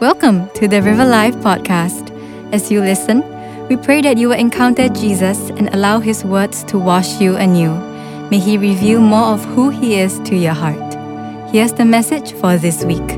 Welcome to the River Life podcast. As you listen, we pray that you will encounter Jesus and allow his words to wash you anew. May he reveal more of who he is to your heart. Here's the message for this week.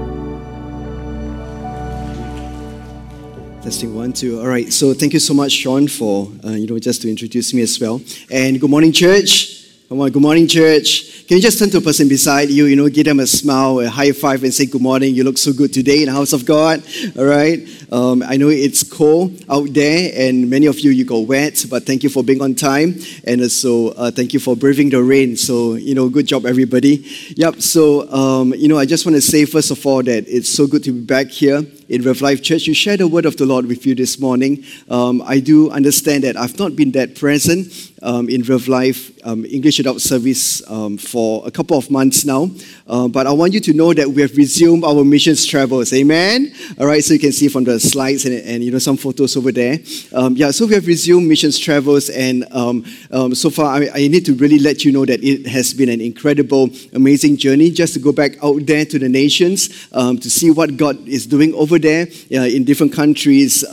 Testing one, two. All right. So thank you so much, Sean, for uh, you know just to introduce me as well. And good morning, church. Come on, good morning, church. Can you just turn to a person beside you, you know, give them a smile, a high five, and say, Good morning, you look so good today in the house of God. All right. Um, I know it's cold out there, and many of you, you got wet, but thank you for being on time. And also, uh, thank you for braving the rain. So, you know, good job, everybody. Yep. So, um, you know, I just want to say, first of all, that it's so good to be back here in River Life Church. You share the word of the Lord with you this morning. Um, I do understand that I've not been that present um, in River Life um, English Adult Service um, for a couple of months now. Uh, but I want you to know that we have resumed our missions travels. Amen. All right. So you can see from the slides and, and you know some photos over there. Um, yeah. So we have resumed missions travels, and um, um, so far I, I, need to really let you know that it has been an incredible, amazing journey just to go back out there to the nations to see what God is doing over there yeah, in different countries.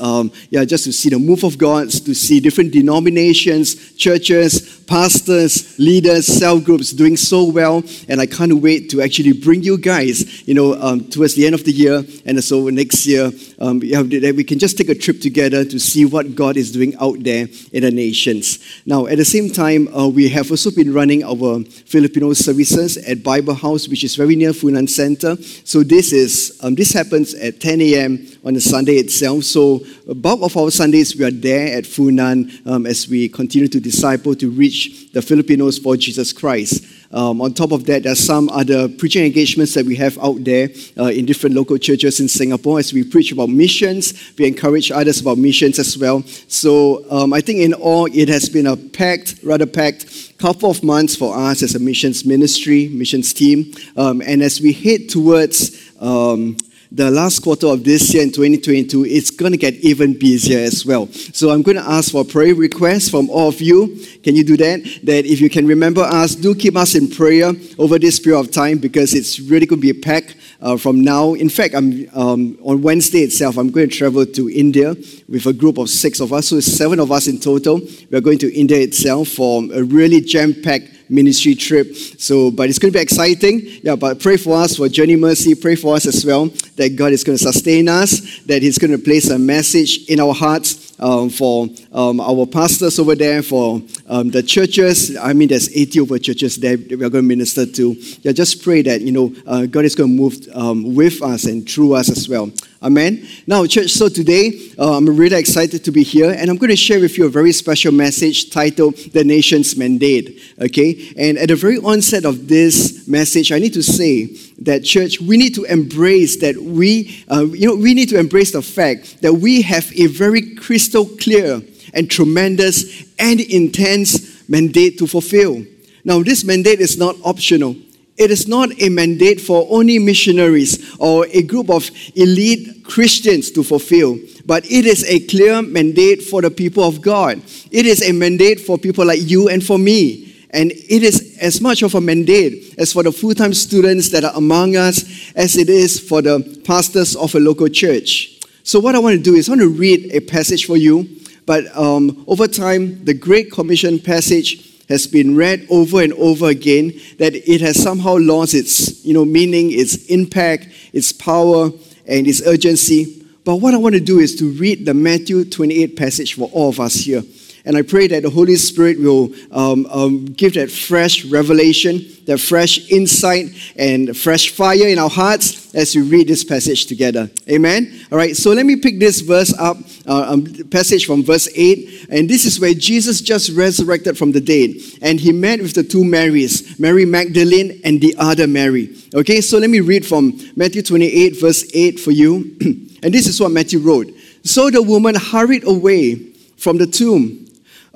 yeah, just to see the move of God, to see different denominations, churches, pastors, leaders, cell groups doing so well, and I can't wait to actually bring you guys, you know, um, towards the end of the year and so next year, um, that we can just take a trip together to see what God is doing out there in the nations. Now, at the same time, uh, we have also been running our Filipino services at Bible House, which is very near Funan Center. So this is um, this happens at 10 a.m. on the Sunday itself. So bulk of our Sundays we are there at Funan um, as we continue to disciple to reach the Filipinos for Jesus Christ. Um, on top of that, there's some other preaching engagements that we have out there uh, in different local churches in Singapore as we preach about missions. We encourage others about missions as well. So um, I think in all, it has been a packed, rather packed couple of months for us as a missions ministry, missions team. Um, and as we head towards um, the last quarter of this year in 2022, it's going to get even busier as well. So I'm going to ask for prayer requests from all of you. Can you do that? That if you can remember us, do keep us in prayer over this period of time because it's really going to be a pack uh, from now. In fact, I'm um, on Wednesday itself. I'm going to travel to India with a group of six of us, so seven of us in total. We're going to India itself for a really jam-packed ministry trip. So, but it's going to be exciting. Yeah, but pray for us for Journey Mercy. Pray for us as well that God is going to sustain us, that He's going to place a message in our hearts um, for um, our pastors over there, for um, the churches. I mean, there's 80 over churches there that we are going to minister to. Yeah, just pray that, you know, uh, God is going to move um, with us and through us as well. Amen. Now, church, so today uh, I'm really excited to be here and I'm going to share with you a very special message titled The Nation's Mandate. Okay? And at the very onset of this message, I need to say that, church, we need to embrace that we, uh, you know, we need to embrace the fact that we have a very crystal clear and tremendous and intense mandate to fulfill. Now, this mandate is not optional. It is not a mandate for only missionaries or a group of elite Christians to fulfill, but it is a clear mandate for the people of God. It is a mandate for people like you and for me. And it is as much of a mandate as for the full time students that are among us as it is for the pastors of a local church. So, what I want to do is I want to read a passage for you. But um, over time, the Great Commission passage has been read over and over again that it has somehow lost its you know, meaning, its impact, its power, and its urgency. But what I want to do is to read the Matthew 28 passage for all of us here. And I pray that the Holy Spirit will um, um, give that fresh revelation, that fresh insight, and fresh fire in our hearts as we read this passage together. Amen. All right, so let me pick this verse up, uh, um, passage from verse 8. And this is where Jesus just resurrected from the dead. And he met with the two Marys, Mary Magdalene and the other Mary. Okay, so let me read from Matthew 28, verse 8 for you. and this is what Matthew wrote. So the woman hurried away from the tomb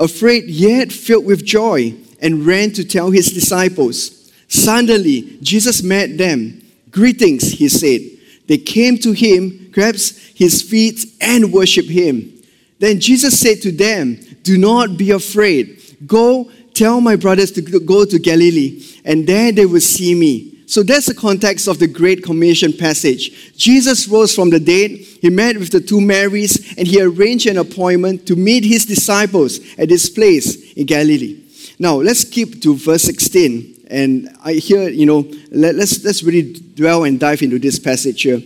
afraid yet filled with joy, and ran to tell his disciples. Suddenly, Jesus met them. Greetings, he said. They came to him, grasped his feet, and worshiped him. Then Jesus said to them, Do not be afraid. Go tell my brothers to go to Galilee, and there they will see me. So that's the context of the Great Commission passage. Jesus rose from the dead, he met with the two Marys, and he arranged an appointment to meet his disciples at this place in Galilee. Now, let's keep to verse 16. And I hear, you know, let, us let's really dwell and dive into this passage here.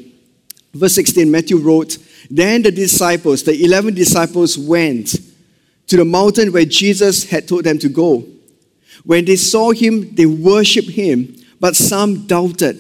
Verse 16, Matthew wrote, Then the disciples, the 11 disciples, went to the mountain where Jesus had told them to go. When they saw him, they worshipped him, but some doubted.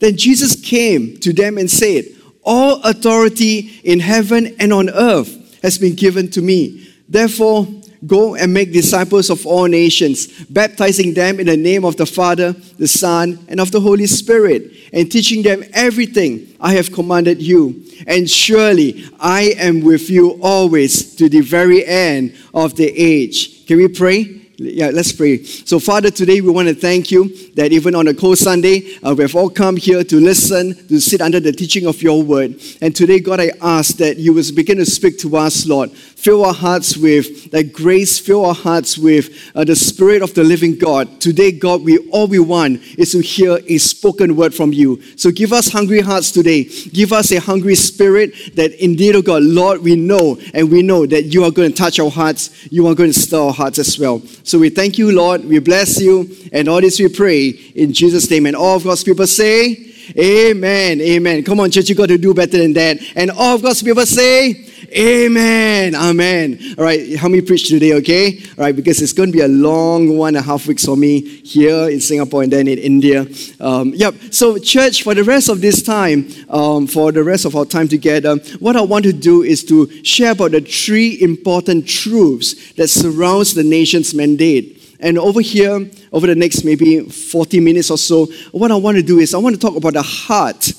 Then Jesus came to them and said, All authority in heaven and on earth has been given to me. Therefore, Go and make disciples of all nations, baptizing them in the name of the Father, the Son, and of the Holy Spirit, and teaching them everything I have commanded you. And surely I am with you always to the very end of the age. Can we pray? Yeah, let's pray. So, Father, today we want to thank you that even on a cold Sunday, uh, we've all come here to listen, to sit under the teaching of your word. And today, God, I ask that you will begin to speak to us, Lord. Fill our hearts with that grace, fill our hearts with uh, the Spirit of the living God. Today, God, we all we want is to hear a spoken word from you. So, give us hungry hearts today. Give us a hungry spirit that indeed, oh God, Lord, we know and we know that you are going to touch our hearts, you are going to stir our hearts as well. So we thank you, Lord. We bless you. And all this we pray in Jesus' name. And all of God's people say, Amen. Amen. Come on, church, you got to do better than that. And all of God's people say, Amen. Amen. All right, help me preach today, okay? All right, because it's going to be a long one and a half weeks for me here in Singapore and then in India. Um, yep. So, church, for the rest of this time, um, for the rest of our time together, what I want to do is to share about the three important truths that surrounds the nation's mandate. And over here, over the next maybe 40 minutes or so, what I want to do is I want to talk about the heart,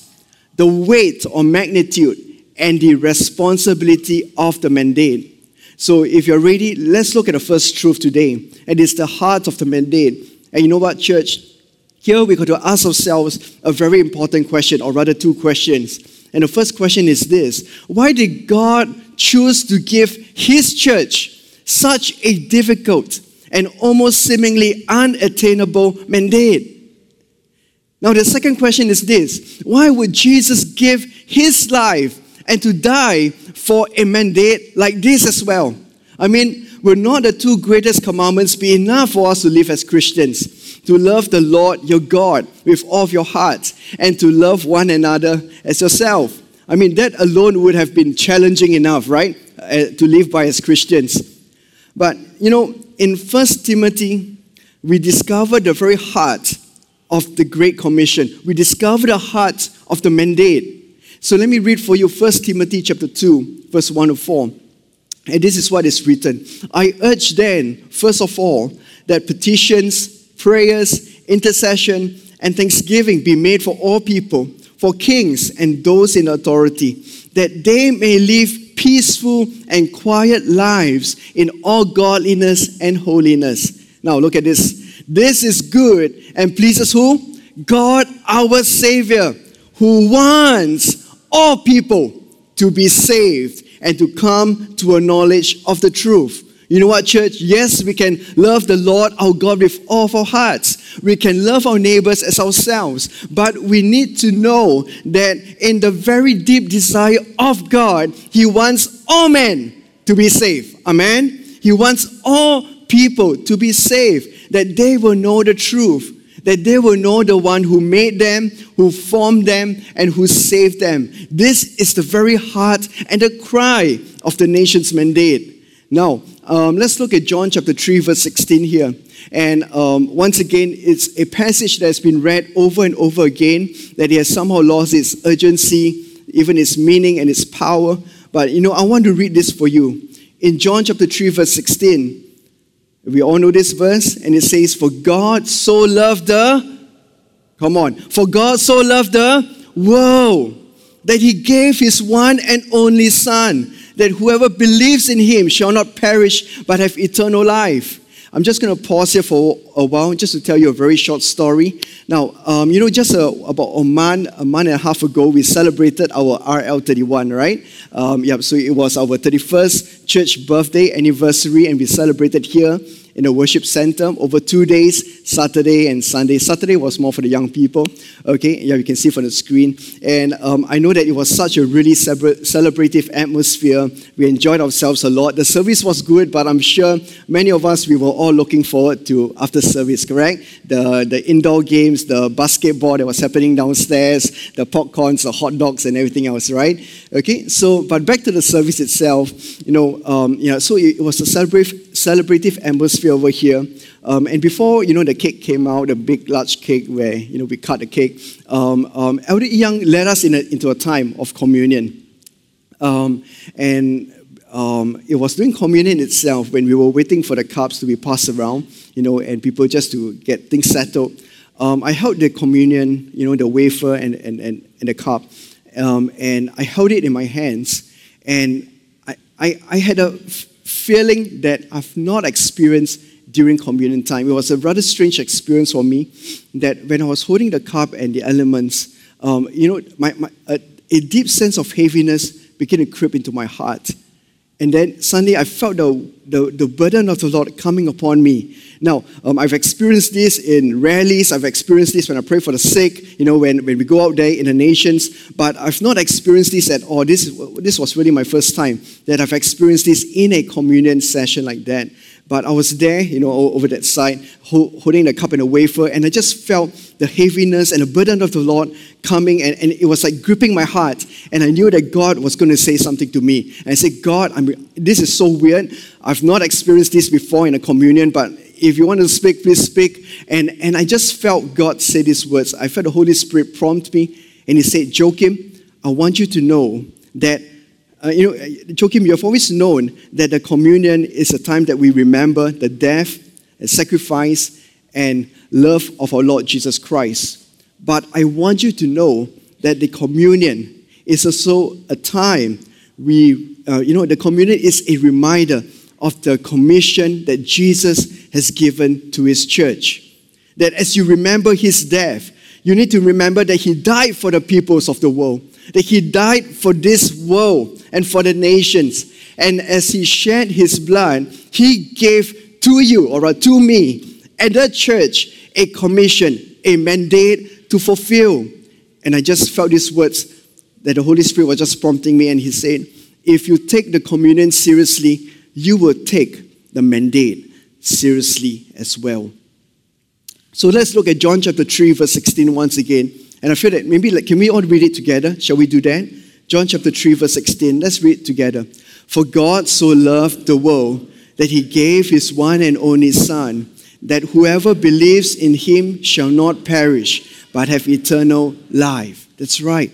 the weight or magnitude and the responsibility of the mandate. So, if you're ready, let's look at the first truth today. And it's the heart of the mandate. And you know what, church? Here we got to ask ourselves a very important question, or rather, two questions. And the first question is this Why did God choose to give His church such a difficult and almost seemingly unattainable mandate? Now, the second question is this Why would Jesus give His life and to die for a mandate like this as well. I mean, will not the two greatest commandments be enough for us to live as Christians? To love the Lord your God with all of your heart and to love one another as yourself. I mean, that alone would have been challenging enough, right? Uh, to live by as Christians. But, you know, in First Timothy, we discover the very heart of the Great Commission. We discover the heart of the mandate. So let me read for you 1 Timothy chapter 2, verse 1 to 4. And this is what is written. I urge then, first of all, that petitions, prayers, intercession, and thanksgiving be made for all people, for kings and those in authority, that they may live peaceful and quiet lives in all godliness and holiness. Now look at this. This is good and pleases who? God our Savior, who wants all people to be saved and to come to a knowledge of the truth. You know what, church? Yes, we can love the Lord our God with all of our hearts. We can love our neighbors as ourselves. But we need to know that in the very deep desire of God, He wants all men to be saved. Amen? He wants all people to be saved, that they will know the truth that they will know the one who made them, who formed them, and who saved them. This is the very heart and the cry of the nation's mandate. Now, um, let's look at John chapter 3, verse 16 here. And um, once again, it's a passage that's been read over and over again that it has somehow lost its urgency, even its meaning and its power. But you know, I want to read this for you. In John chapter 3, verse 16, we all know this verse, and it says, For God so loved the, come on, for God so loved the world that he gave his one and only Son, that whoever believes in him shall not perish but have eternal life. I'm just going to pause here for a while just to tell you a very short story. Now, um, you know, just a, about a month, a month and a half ago, we celebrated our RL31, right? Um, yeah, so it was our 31st church birthday anniversary, and we celebrated here in the worship center over two days, Saturday and Sunday. Saturday was more for the young people. Okay, yeah, you can see from the screen. And um, I know that it was such a really celebrative atmosphere. We enjoyed ourselves a lot. The service was good, but I'm sure many of us, we were all looking forward to after service, correct? The, the indoor games, the basketball that was happening downstairs, the popcorns, the hot dogs, and everything else, right? Okay, so, but back to the service itself, you know, um, yeah, so it was a celebrative, atmosphere over here. Um, and before, you know, the cake came out, the big, large cake where, you know, we cut the cake, um, um, Elder Young led us in a, into a time of communion. Um, and um, it was during communion itself when we were waiting for the cups to be passed around, you know, and people just to get things settled. Um, I held the communion, you know, the wafer and, and, and, and the cup, um, and I held it in my hands, and I, I, I had a f- feeling that I've not experienced during communion time. It was a rather strange experience for me that when I was holding the cup and the elements, um, you know, my, my, a, a deep sense of heaviness began to creep into my heart. And then suddenly I felt the, the, the, burden of the Lord coming upon me. Now, um, I've experienced this in rallies, I've experienced this when I pray for the sick, you know, when, when we go out there in the nations, but I've not experienced this at all. This, this was really my first time that I've experienced this in a communion session like that. But I was there, you know, over that side, holding the cup and the wafer, and I just felt the heaviness and the burden of the Lord coming, and, and it was like gripping my heart. And I knew that God was going to say something to me. And I said, God, I'm, this is so weird. I've not experienced this before in a communion, but if you want to speak, please speak. And, and I just felt God say these words. I felt the Holy Spirit prompt me, and He said, Joachim, I want you to know that uh, you know, Joachim, you have always known that the communion is a time that we remember the death, and sacrifice, and love of our Lord Jesus Christ. But I want you to know that the communion is also a time we, uh, you know, the communion is a reminder of the commission that Jesus has given to his church. That as you remember his death, you need to remember that he died for the peoples of the world, that he died for this world and for the nations. And as he shed his blood, he gave to you or to me and the church a commission, a mandate to fulfill. And I just felt these words that the Holy Spirit was just prompting me, and he said, If you take the communion seriously, you will take the mandate seriously as well. So let's look at John chapter 3, verse 16 once again. And I feel that maybe, like, can we all read it together? Shall we do that? John chapter 3, verse 16. Let's read together. For God so loved the world that he gave his one and only Son, that whoever believes in him shall not perish, but have eternal life. That's right.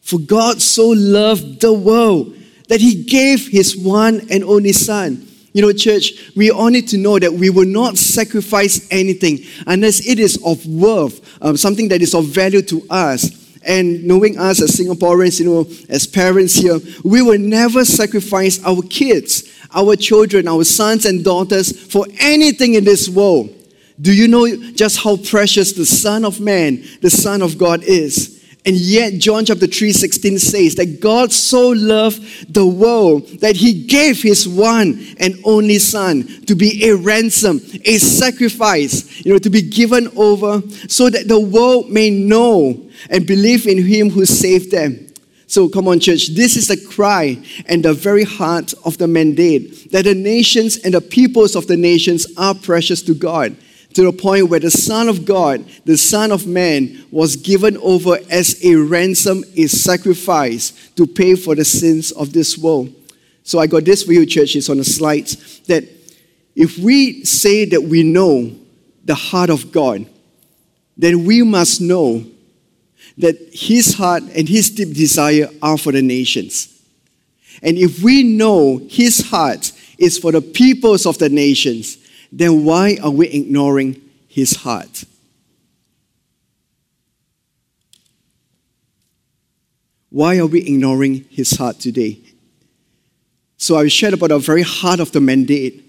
For God so loved the world that he gave his one and only Son. You know, church, we all need to know that we will not sacrifice anything unless it is of worth, um, something that is of value to us. And knowing us as Singaporeans, you know, as parents here, we will never sacrifice our kids, our children, our sons and daughters for anything in this world. Do you know just how precious the Son of Man, the Son of God is? And yet, John chapter 3 16 says that God so loved the world that he gave his one and only Son to be a ransom, a sacrifice, you know, to be given over so that the world may know and believe in him who saved them. So, come on, church, this is the cry and the very heart of the mandate that the nations and the peoples of the nations are precious to God to the point where the Son of God, the Son of Man, was given over as a ransom, a sacrifice to pay for the sins of this world. So I got this for you, church. It's on the slides. That if we say that we know the heart of God, then we must know that His heart and His deep desire are for the nations. And if we know His heart is for the peoples of the nations, then why are we ignoring his heart? Why are we ignoring his heart today? So I shared about the very heart of the mandate.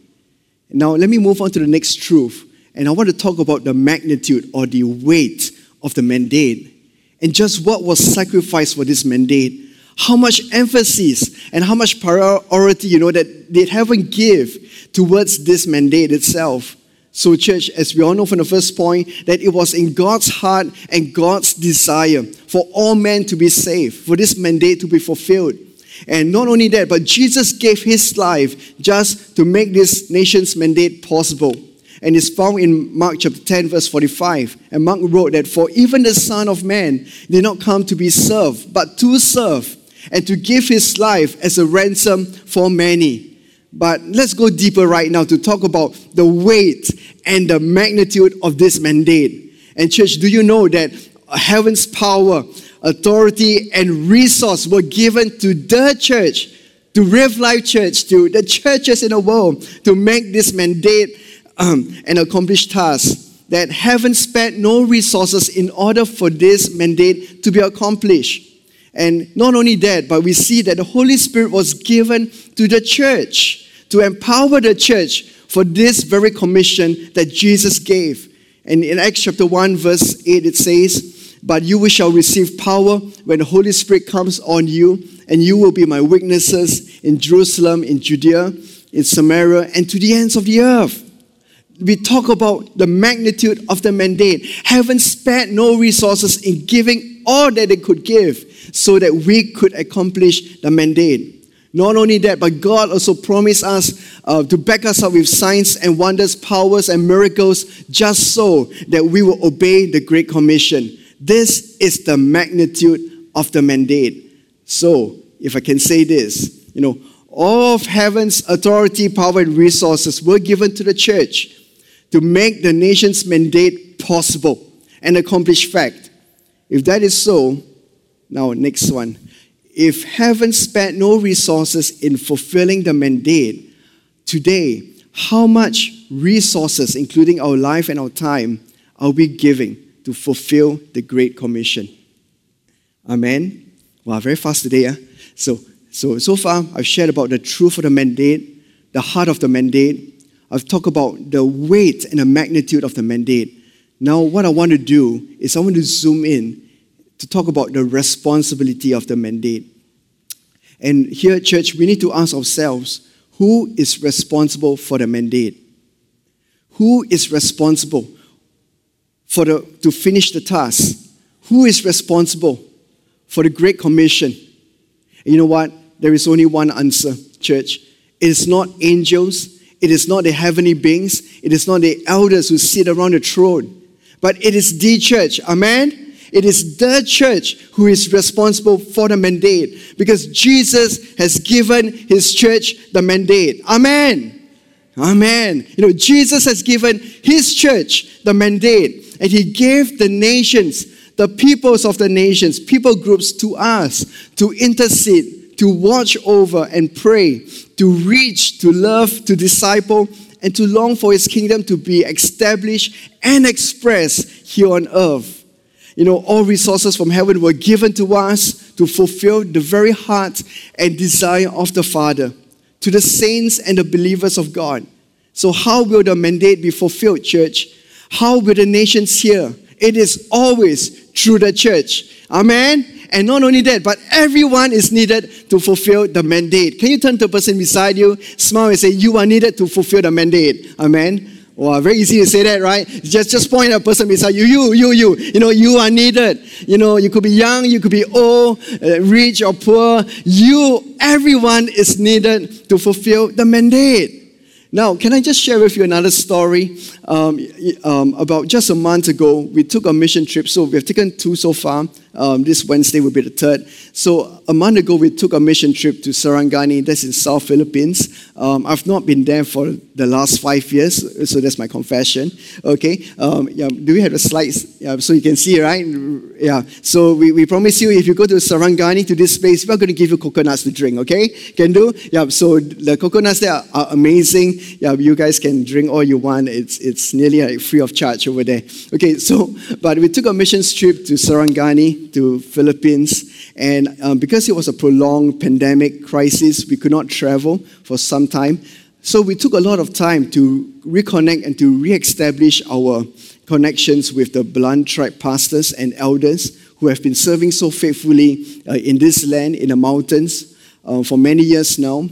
Now let me move on to the next truth. And I want to talk about the magnitude or the weight of the mandate and just what was sacrificed for this mandate. How much emphasis and how much priority, you know, that they haven't give towards this mandate itself. So, church, as we all know from the first point, that it was in God's heart and God's desire for all men to be saved, for this mandate to be fulfilled. And not only that, but Jesus gave his life just to make this nation's mandate possible. And it's found in Mark chapter 10, verse 45. And Mark wrote that, For even the Son of Man did not come to be served, but to serve, and to give his life as a ransom for many. But let's go deeper right now to talk about the weight and the magnitude of this mandate. And, church, do you know that heaven's power, authority, and resource were given to the church, to River Life Church, to the churches in the world to make this mandate um, an accomplished task? That heaven spent no resources in order for this mandate to be accomplished. And not only that, but we see that the Holy Spirit was given to the church to empower the church for this very commission that Jesus gave. And in Acts chapter 1, verse 8, it says, But you shall receive power when the Holy Spirit comes on you, and you will be my witnesses in Jerusalem, in Judea, in Samaria, and to the ends of the earth. We talk about the magnitude of the mandate. Heaven spared no resources in giving all that they could give so that we could accomplish the mandate. Not only that, but God also promised us uh, to back us up with signs and wonders, powers and miracles, just so that we will obey the Great Commission. This is the magnitude of the mandate. So, if I can say this, you know, all of heaven's authority, power, and resources were given to the church to make the nation's mandate possible and accomplish fact. If that is so, now, next one if heaven spent no resources in fulfilling the mandate, today, how much resources, including our life and our time, are we giving to fulfill the Great Commission? Amen. Wow, very fast today. Yeah? So, so, so far, I've shared about the truth of the mandate, the heart of the mandate. I've talked about the weight and the magnitude of the mandate. Now, what I want to do is I want to zoom in to talk about the responsibility of the mandate. And here, at church, we need to ask ourselves who is responsible for the mandate? Who is responsible for the, to finish the task? Who is responsible for the Great Commission? And you know what? There is only one answer, church. It is not angels, it is not the heavenly beings, it is not the elders who sit around the throne, but it is the church. Amen? It is the church who is responsible for the mandate because Jesus has given his church the mandate. Amen. Amen. You know, Jesus has given his church the mandate and he gave the nations, the peoples of the nations, people groups to us to intercede, to watch over and pray, to reach, to love, to disciple, and to long for his kingdom to be established and expressed here on earth you know, all resources from heaven were given to us to fulfill the very heart and desire of the Father, to the saints and the believers of God. So, how will the mandate be fulfilled, church? How will the nations hear? It is always through the church. Amen. And not only that, but everyone is needed to fulfill the mandate. Can you turn to the person beside you, smile, and say, You are needed to fulfill the mandate? Amen. Wow, very easy to say that, right? Just just point at a person beside you, you, you, you. You know, you are needed. You know, you could be young, you could be old, uh, rich or poor. You, everyone is needed to fulfill the mandate. Now, can I just share with you another story um, um, about just a month ago? We took a mission trip, so we've taken two so far. Um, this Wednesday will be the third. So a month ago, we took a mission trip to Sarangani. That's in South Philippines. Um, I've not been there for the last five years, so that's my confession. Okay. Um, yeah. Do we have the slides? Yeah, so you can see, right? Yeah. So we, we promise you, if you go to Sarangani to this place, we're going to give you coconuts to drink. Okay. Can do. Yeah. So the coconuts there are amazing. Yeah. You guys can drink all you want. It's it's nearly like free of charge over there. Okay. So, but we took a mission trip to Sarangani to Philippines. And um, because it was a prolonged pandemic crisis, we could not travel for some time. So we took a lot of time to reconnect and to re-establish our connections with the Belan tribe pastors and elders who have been serving so faithfully uh, in this land, in the mountains, uh, for many years now.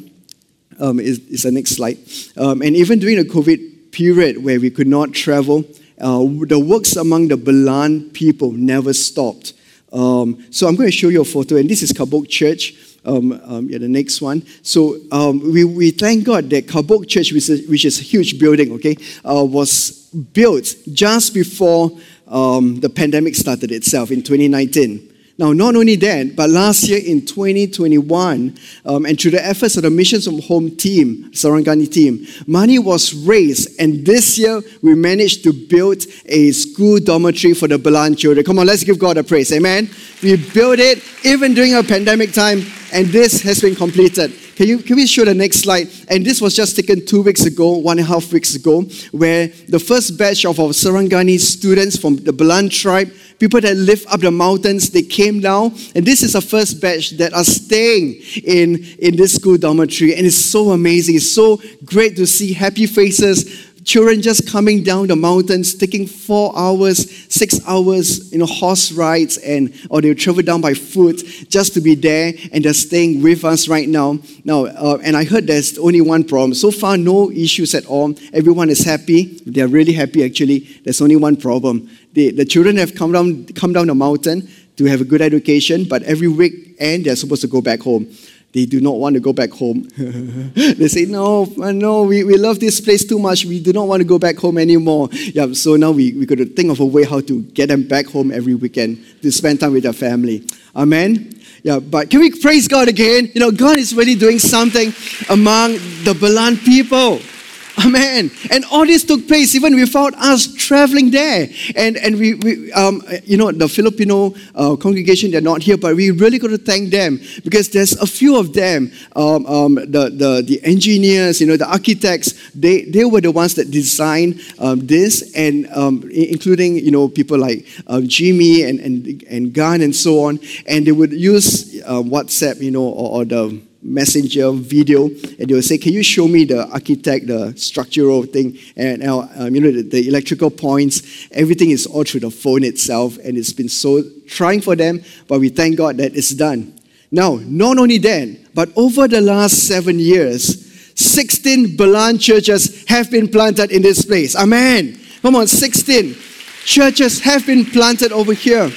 um, is, is the next slide. Um, and even during the COVID period where we could not travel, uh, the works among the Belan people never stopped. Um, so I'm going to show you a photo, and this is Kabok Church. Um, um, yeah, the next one. So um, we, we thank God that Kabok Church, which is, which is a huge building, okay, uh, was built just before um, the pandemic started itself in 2019. Now, not only that, but last year in 2021, um, and through the efforts of the Missions from Home team, Sarangani team, money was raised, and this year we managed to build a school dormitory for the Belan children. Come on, let's give God a praise. Amen. We built it even during a pandemic time, and this has been completed. Can, you, can we show the next slide? And this was just taken two weeks ago, one and a half weeks ago, where the first batch of our Sarangani students from the Belan tribe, people that live up the mountains, they came down. And this is the first batch that are staying in, in this school dormitory. And it's so amazing. It's so great to see happy faces, children just coming down the mountains, taking four hours, six hours, you know, horse rides, and or they travel down by foot just to be there, and they're staying with us right now. Now, uh, and I heard there's only one problem. So far, no issues at all. Everyone is happy. They're really happy. Actually, there's only one problem. The, the children have come down, come down the mountain to have a good education, but every weekend they're supposed to go back home they do not want to go back home. they say, No, no, we, we love this place too much. We do not want to go back home anymore. Yeah, so now we, we got to think of a way how to get them back home every weekend to spend time with their family. Amen. Yeah, but can we praise God again? You know, God is really doing something among the Belan people. Amen. And all this took place even without us traveling there. And, and we, we um, you know, the Filipino uh, congregation, they're not here, but we really got to thank them because there's a few of them, um, um, the, the, the engineers, you know, the architects, they, they were the ones that designed um, this, and um, including, you know, people like uh, Jimmy and, and, and Gunn and so on. And they would use uh, WhatsApp, you know, or, or the messenger video and they will say can you show me the architect the structural thing and uh, um, you know the, the, electrical points? Everything is all through the phone itself and it's been so trying for them but we thank god that it's done. Now not only then but over the last seven years 16 Belan churches have been planted in this place. Amen. Come on 16 churches have been planted over here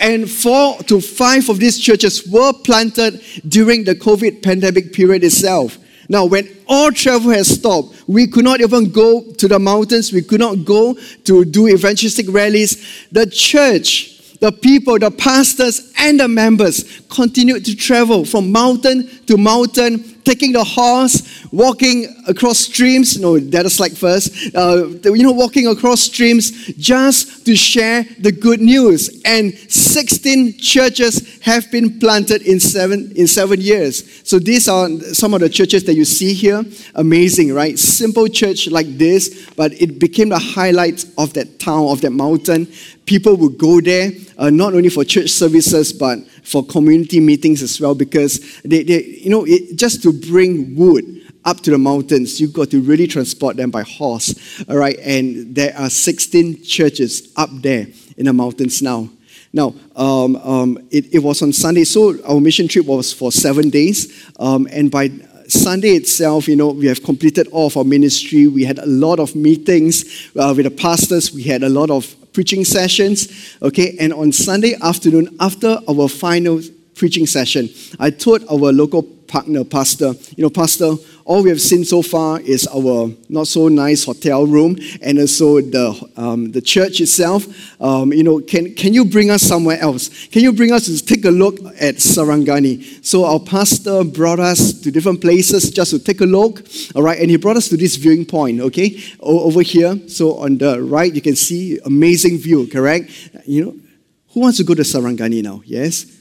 and four to five of these churches were planted during the COVID pandemic period itself. Now, when all travel has stopped, we could not even go to the mountains, we could not go to do evangelistic rallies. The church, the people, the pastors, and the members continued to travel from mountain to mountain, taking the horse, walking across streams. No, that is like first. Uh, you know, walking across streams just to share the good news. And 16 churches have been planted in seven in seven years. So these are some of the churches that you see here. Amazing, right? Simple church like this, but it became the highlight of that town, of that mountain. People would go there uh, not only for church services, but for community meetings as well, because they, they you know, it, just to bring wood up to the mountains, you've got to really transport them by horse. All right, and there are 16 churches up there in the mountains now. Now, um, um, it, it, was on Sunday, so our mission trip was for seven days, um, and by Sunday itself, you know, we have completed all of our ministry. We had a lot of meetings uh, with the pastors. We had a lot of preaching sessions. Okay, and on Sunday afternoon, after our final preaching session, I told our local partner, pastor, you know, pastor, all we have seen so far is our not so nice hotel room and also the, um, the church itself. Um, you know, can, can you bring us somewhere else? Can you bring us to take a look at Sarangani? So our pastor brought us to different places just to take a look, all right? And he brought us to this viewing point, okay, o- over here. So on the right, you can see amazing view, correct? You know, who wants to go to Sarangani now? Yes?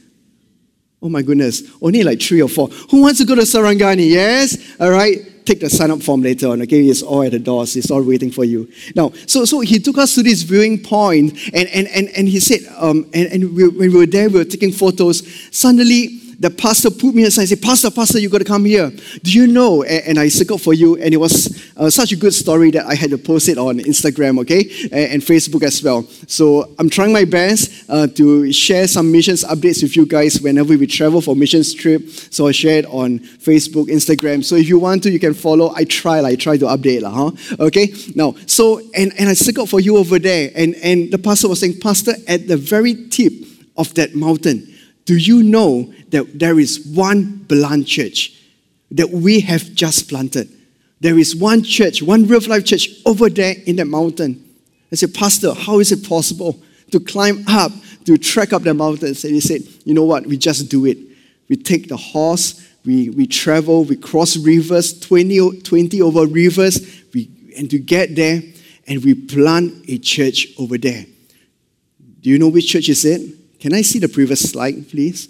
Oh my goodness, only like three or four. Who wants to go to Sarangani? Yes? All right. Take the sign up form later on, okay? It's all at the doors. It's all waiting for you. Now, so so he took us to this viewing point and and and, and he said, um, and, and we, when we were there, we were taking photos. Suddenly, the pastor put me aside and said, Pastor, Pastor, you got to come here. Do you know? And, and I circled for you, and it was uh, such a good story that I had to post it on Instagram, okay, and, and Facebook as well. So I'm trying my best uh, to share some missions updates with you guys whenever we travel for missions trip. So I share it on Facebook, Instagram. So if you want to, you can follow. I try, I try to update, huh? Okay. Now, so and and I circled for you over there, and and the pastor was saying, Pastor, at the very tip of that mountain do you know that there is one Belan church that we have just planted? There is one church, one real life church over there in that mountain. I said, Pastor, how is it possible to climb up, to trek up the mountains? And he said, You know what? We just do it. We take the horse, we, we travel, we cross rivers, 20, 20 over rivers, we, and to get there, and we plant a church over there. Do you know which church is it? Can I see the previous slide, please?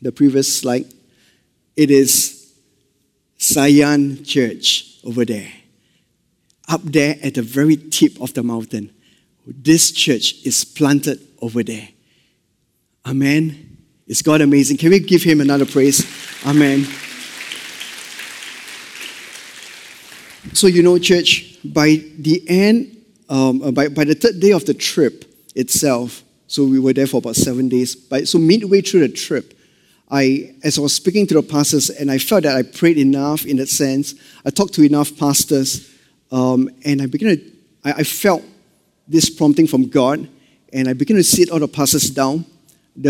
The previous slide. It is Zion Church over there. Up there at the very tip of the mountain. This church is planted over there. Amen. Is God amazing? Can we give him another praise? Amen. So, you know, church, by the end, um, uh, by, by the third day of the trip itself, so we were there for about seven days. But so midway through the trip, I, as I was speaking to the pastors, and I felt that I prayed enough in that sense. I talked to enough pastors, um, and I began to, I, I, felt this prompting from God, and I began to sit all the pastors down.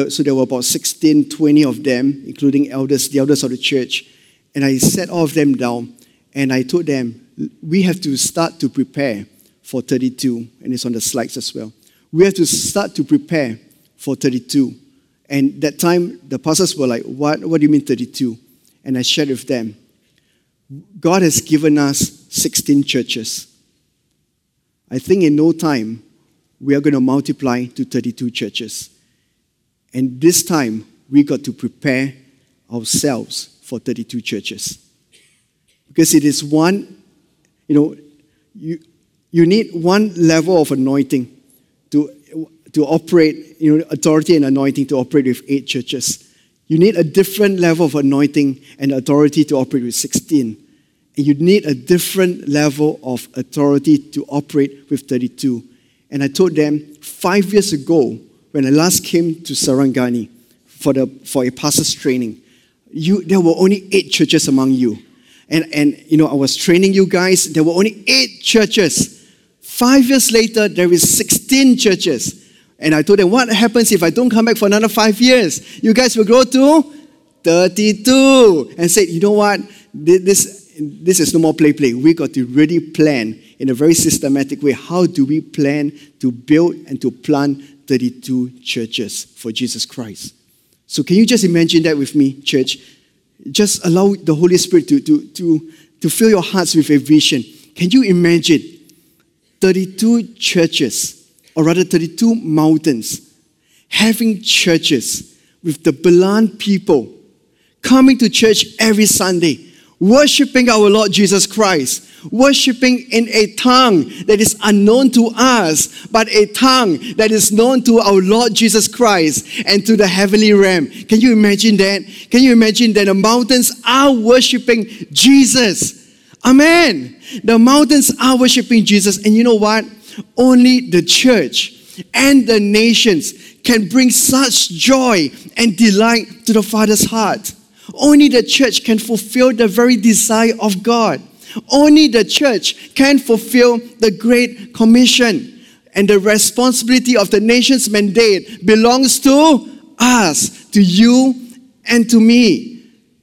so there were about 16, 20 of them, including elders, the elders of the church. And I sat all of them down, and I told them, we have to start to prepare for 32, and it's on the slides as well we have to start to prepare for 32. And that time, the pastors were like, What, what do you mean 32? And I shared with them, God has given us 16 churches. I think in no time, we are going to multiply to 32 churches. And this time, we got to prepare ourselves for 32 churches. Because it is one, you know, you, you need one level of anointing to, to operate, you know, authority and anointing to operate with eight churches. You need a different level of anointing and authority to operate with 16. And you need a different level of authority to operate with 32. And I told them five years ago, when I last came to Sarangani for, the, for a pastor's training, you, there were only eight churches among you. And, and, you know, I was training you guys. There were only eight churches. Five years later, there is 16 churches. And I told them, what happens if I don't come back for another five years? You guys will grow to 32. And said, you know what? This, this is no more play play. We got to really plan in a very systematic way. How do we plan to build and to plant 32 churches for Jesus Christ? So can you just imagine that with me, church? Just allow the Holy Spirit to, to, to, to fill your hearts with a vision. Can you imagine 32 churches, or rather 32 mountains, having churches with the Belan people coming to church every Sunday, worshiping our Lord Jesus Christ, worshiping in a tongue that is unknown to us, but a tongue that is known to our Lord Jesus Christ and to the heavenly realm. Can you imagine that? Can you imagine that the mountains are worshiping Jesus? Amen. The mountains are worshiping Jesus. And you know what? Only the church and the nations can bring such joy and delight to the Father's heart. Only the church can fulfill the very desire of God. Only the church can fulfill the Great Commission. And the responsibility of the nation's mandate belongs to us, to you, and to me.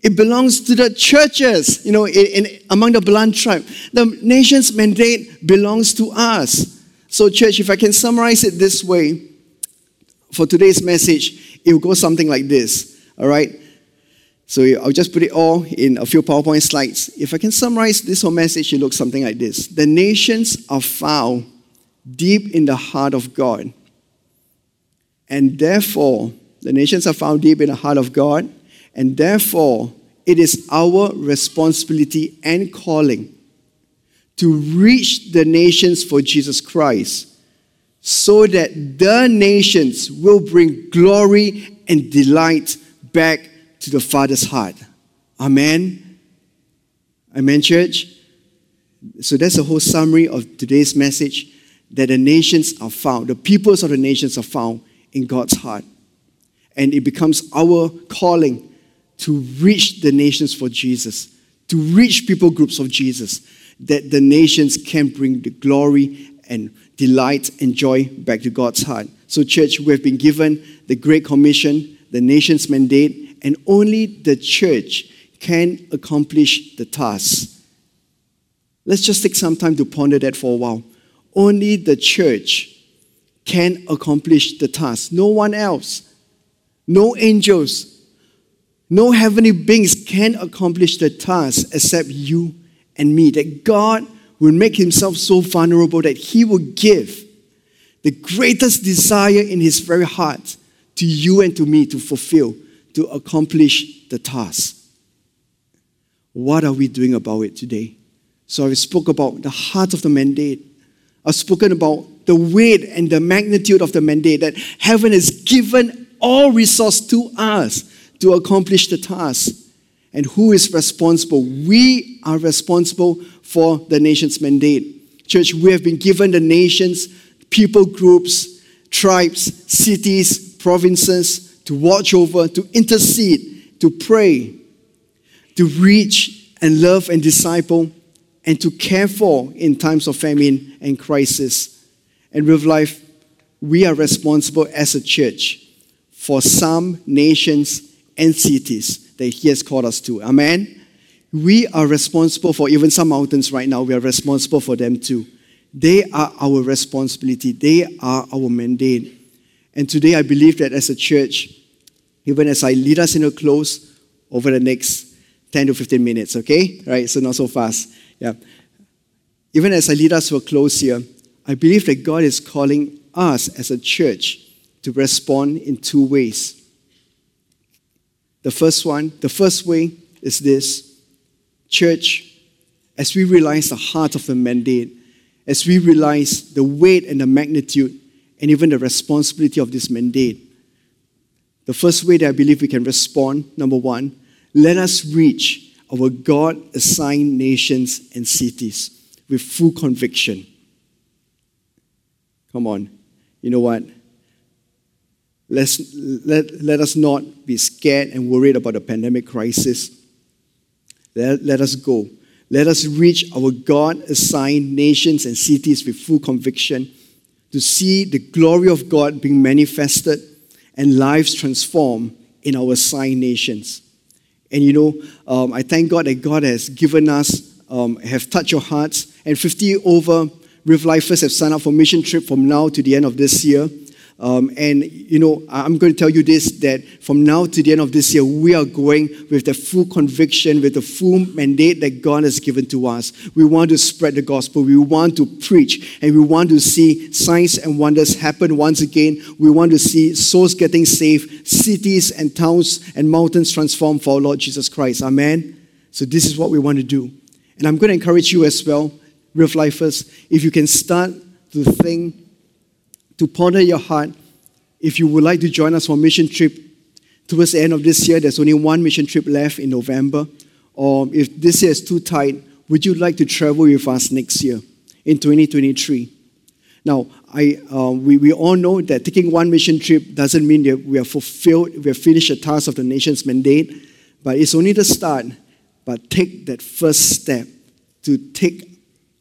It belongs to the churches, you know, in, in, among the Belan tribe. The nation's mandate belongs to us. So, church, if I can summarize it this way for today's message, it will go something like this. All right? So, I'll just put it all in a few PowerPoint slides. If I can summarize this whole message, it looks something like this The nations are found deep in the heart of God. And therefore, the nations are found deep in the heart of God and therefore, it is our responsibility and calling to reach the nations for Jesus Christ so that the nations will bring glory and delight back to the Father's heart. Amen. Amen, church. So that's the whole summary of today's message that the nations are found, the peoples of the nations are found in God's heart. And it becomes our calling to reach the nations for Jesus, to reach people groups of Jesus, that the nations can bring the glory and delight and joy back to God's heart. So, church, we have been given the Great Commission, the nation's mandate, and only the church can accomplish the task. Let's just take some time to ponder that for a while. Only the church can accomplish the task. No one else, no angels, no heavenly beings can accomplish the task except you and me. That God will make himself so vulnerable that he will give the greatest desire in his very heart to you and to me to fulfill, to accomplish the task. What are we doing about it today? So I spoke about the heart of the mandate. I've spoken about the weight and the magnitude of the mandate that heaven has given all resource to us to accomplish the task. And who is responsible? We are responsible for the nation's mandate. Church, we have been given the nations, people groups, tribes, cities, provinces to watch over, to intercede, to pray, to reach and love and disciple, and to care for in times of famine and crisis. And with life, we are responsible as a church for some nations and cities that He has called us to. Amen. We are responsible for even some mountains right now. We are responsible for them too. They are our responsibility, they are our mandate. And today I believe that as a church, even as I lead us in a close over the next 10 to 15 minutes, okay? Right, so not so fast. Yeah. Even as I lead us to a close here, I believe that God is calling us as a church to respond in two ways. The first one, the first way is this Church, as we realize the heart of the mandate, as we realize the weight and the magnitude and even the responsibility of this mandate, the first way that I believe we can respond, number one, let us reach our God assigned nations and cities with full conviction. Come on. You know what? Let's, let, let us not be scared and worried about the pandemic crisis. Let, let us go. Let us reach our God assigned nations and cities with full conviction to see the glory of God being manifested and lives transformed in our assigned nations. And you know, um, I thank God that God has given us, um, have touched your hearts, and 50 over River Lifers have signed up for mission trip from now to the end of this year. Um, and, you know, I'm going to tell you this that from now to the end of this year, we are going with the full conviction, with the full mandate that God has given to us. We want to spread the gospel. We want to preach. And we want to see signs and wonders happen once again. We want to see souls getting saved, cities and towns and mountains transformed for our Lord Jesus Christ. Amen. So, this is what we want to do. And I'm going to encourage you as well, river lifers, if you can start to think to ponder your heart. If you would like to join us for a mission trip towards the end of this year, there's only one mission trip left in November. Or if this year is too tight, would you like to travel with us next year in 2023? Now, I, uh, we, we all know that taking one mission trip doesn't mean that we have fulfilled, we have finished the task of the nation's mandate, but it's only the start. But take that first step to take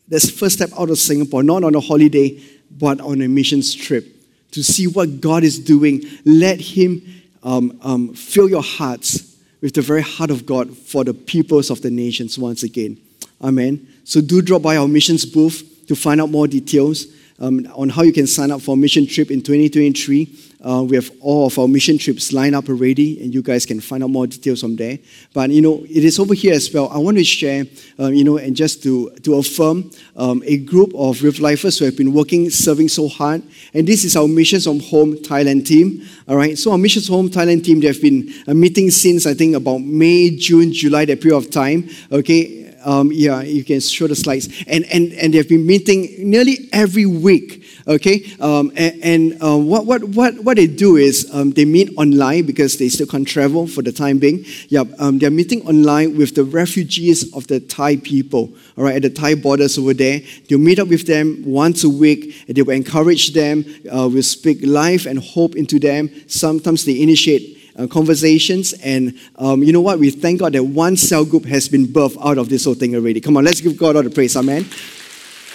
this first step out of Singapore, not on a holiday, but on a missions trip to see what God is doing. Let Him um, um, fill your hearts with the very heart of God for the peoples of the nations once again. Amen. So do drop by our missions booth to find out more details um, on how you can sign up for a mission trip in 2023. Uh, we have all of our mission trips lined up already, and you guys can find out more details from there. But you know, it is over here as well. I want to share, um, you know, and just to to affirm um, a group of river lifers who have been working, serving so hard. And this is our Missions from Home Thailand team. All right, so our Missions Home Thailand team, they have been uh, meeting since I think about May, June, July, that period of time. Okay, um, yeah, you can show the slides. And, and, and they've been meeting nearly every week Okay, um, and, and uh, what, what, what, what they do is um, they meet online because they still can't travel for the time being. Yeah, um, they're meeting online with the refugees of the Thai people, all right, at the Thai borders over there. They'll meet up with them once a week. And they will encourage them, uh, will speak life and hope into them. Sometimes they initiate uh, conversations. And um, you know what? We thank God that one cell group has been birthed out of this whole thing already. Come on, let's give God all the praise. Amen.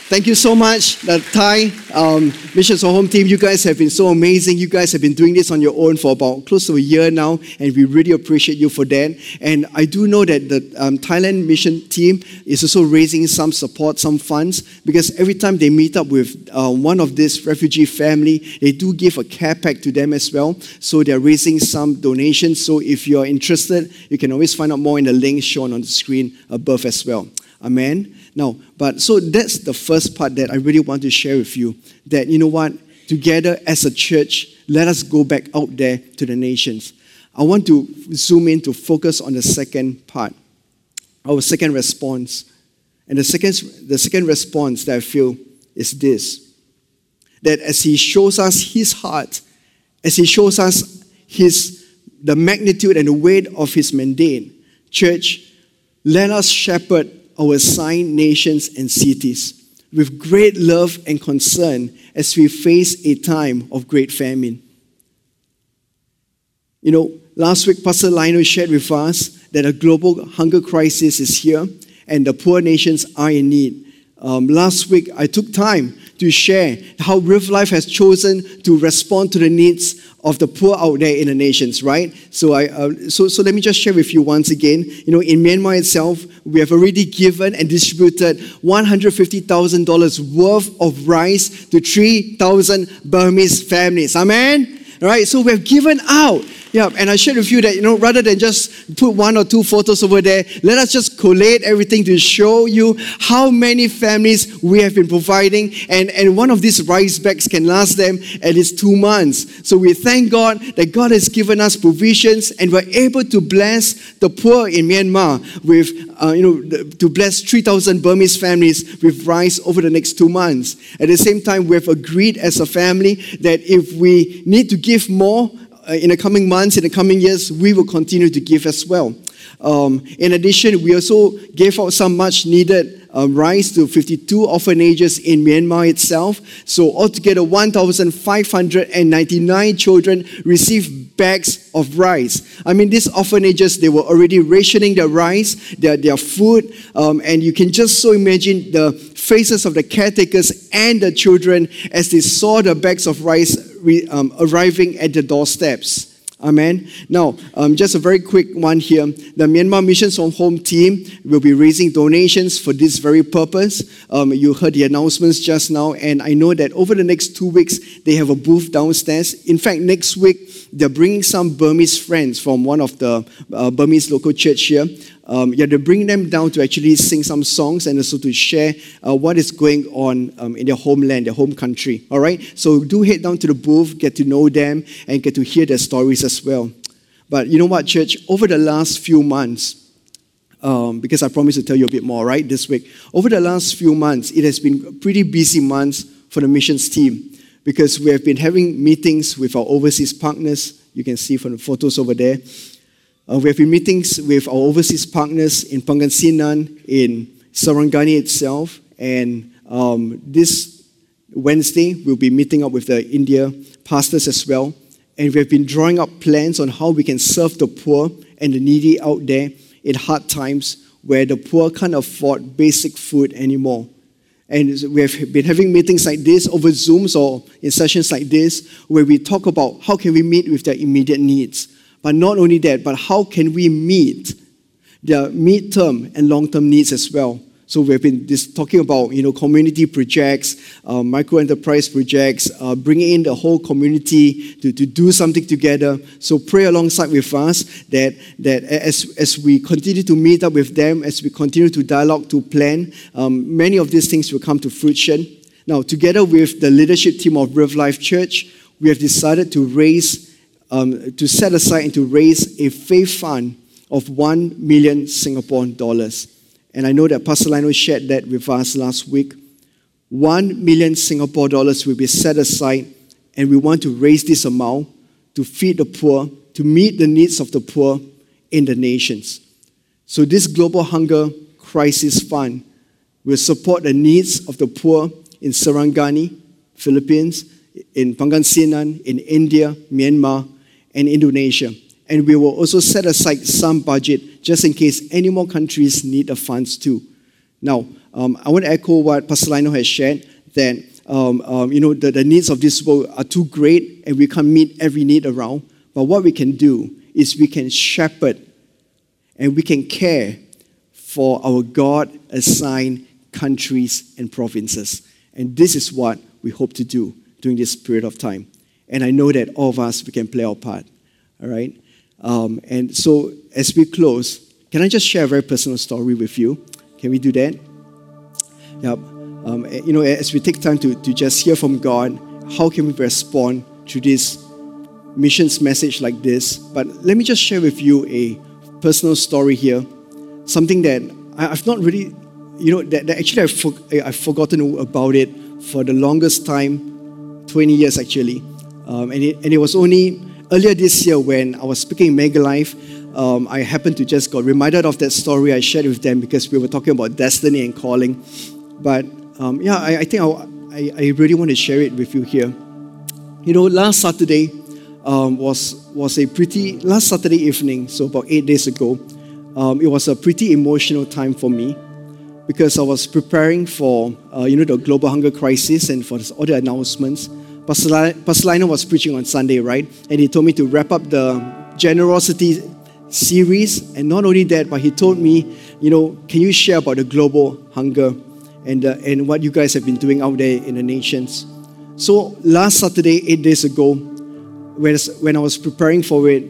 Thank you so much, the Thai um, Missions for Home team. You guys have been so amazing. You guys have been doing this on your own for about close to a year now, and we really appreciate you for that. And I do know that the um, Thailand mission team is also raising some support, some funds, because every time they meet up with uh, one of this refugee family, they do give a care pack to them as well. So they're raising some donations. So if you're interested, you can always find out more in the link shown on the screen above as well. Amen. Now, but so that's the first part that I really want to share with you. That you know what, together as a church, let us go back out there to the nations. I want to zoom in to focus on the second part, our second response. And the second, the second response that I feel is this that as He shows us His heart, as He shows us His, the magnitude and the weight of His mandate, church, let us shepherd our assigned nations and cities with great love and concern as we face a time of great famine. You know, last week, Pastor Lionel shared with us that a global hunger crisis is here and the poor nations are in need. Um, last week, I took time to share how River Life has chosen to respond to the needs of the poor out there in the nations, right? So, I, uh, so, so let me just share with you once again. You know, in Myanmar itself, we have already given and distributed $150,000 worth of rice to 3,000 Burmese families. Amen? All right, so we have given out yeah, and I shared with you that, you know, rather than just put one or two photos over there, let us just collate everything to show you how many families we have been providing. And, and one of these rice bags can last them at least two months. So we thank God that God has given us provisions and we're able to bless the poor in Myanmar with, uh, you know, to bless 3,000 Burmese families with rice over the next two months. At the same time, we have agreed as a family that if we need to give more, in the coming months, in the coming years, we will continue to give as well. Um, in addition, we also gave out some much needed um, rice to 52 orphanages in Myanmar itself. So, altogether, 1,599 children received bags of rice. I mean, these orphanages, they were already rationing their rice, their, their food, um, and you can just so imagine the faces of the caretakers and the children as they saw the bags of rice um, arriving at the doorsteps. Amen. Now, um, just a very quick one here. The Myanmar Missions on Home team will be raising donations for this very purpose. Um, you heard the announcements just now, and I know that over the next two weeks, they have a booth downstairs. In fact, next week, they're bringing some Burmese friends from one of the uh, Burmese local church here um, yeah, to bring them down to actually sing some songs and also to share uh, what is going on um, in their homeland, their home country. All right? So do head down to the booth, get to know them, and get to hear their stories as well. But you know what, church? Over the last few months, um, because I promised to tell you a bit more, right, this week. Over the last few months, it has been pretty busy months for the missions team because we have been having meetings with our overseas partners. You can see from the photos over there. Uh, we have been meetings with our overseas partners in Pangasinan, in Sarangani itself, and um, this Wednesday we'll be meeting up with the India pastors as well. And we have been drawing up plans on how we can serve the poor and the needy out there in hard times where the poor can't afford basic food anymore. And we have been having meetings like this over Zooms or in sessions like this where we talk about how can we meet with their immediate needs but not only that, but how can we meet their mid-term and long-term needs as well? So we've been talking about you know community projects, uh, micro enterprise projects, uh, bringing in the whole community to, to do something together. So pray alongside with us that that as as we continue to meet up with them, as we continue to dialogue to plan, um, many of these things will come to fruition. Now, together with the leadership team of River Life Church, we have decided to raise um, to set aside and to raise a faith fund of 1 million Singapore dollars. And I know that Pastor Lino shared that with us last week. 1 million Singapore dollars will be set aside, and we want to raise this amount to feed the poor, to meet the needs of the poor in the nations. So, this Global Hunger Crisis Fund will support the needs of the poor in Sarangani, Philippines, in Pangasinan, in India, Myanmar, and Indonesia. And we will also set aside some budget just in case any more countries need the funds too. Now, um, I want to echo what Pastor Lino has shared that um, um, you know the, the needs of this world are too great and we can't meet every need around. But what we can do is we can shepherd and we can care for our God assigned countries and provinces. And this is what we hope to do during this period of time. And I know that all of us, we can play our part. All right? Um, and so as we close, can I just share a very personal story with you? Can we do that? Yeah. Um, you know, as we take time to, to just hear from God, how can we respond to this missions message like this? But let me just share with you a personal story here. Something that I, have not really, you know, that, that actually I've, for, I've forgotten about it for the longest time 20 years actually. Um, and, it, and it was only earlier this year when I was speaking in Mega Life, um, I happened to just got reminded of that story I shared with them because we were talking about destiny and calling. But um, yeah, I, I think I, I, really want to share it with you here. You know, last Saturday um, was, was a pretty, last Saturday evening, so about eight days ago, um, it was a pretty emotional time for me because I was preparing for, uh, you know, the global hunger crisis and for all the announcements. Pastor Lino was preaching on Sunday, right? And he told me to wrap up the generosity series. And not only that, but he told me, you know, can you share about the global hunger and, uh, and what you guys have been doing out there in the nations? So last Saturday, eight days ago, when I was preparing for it,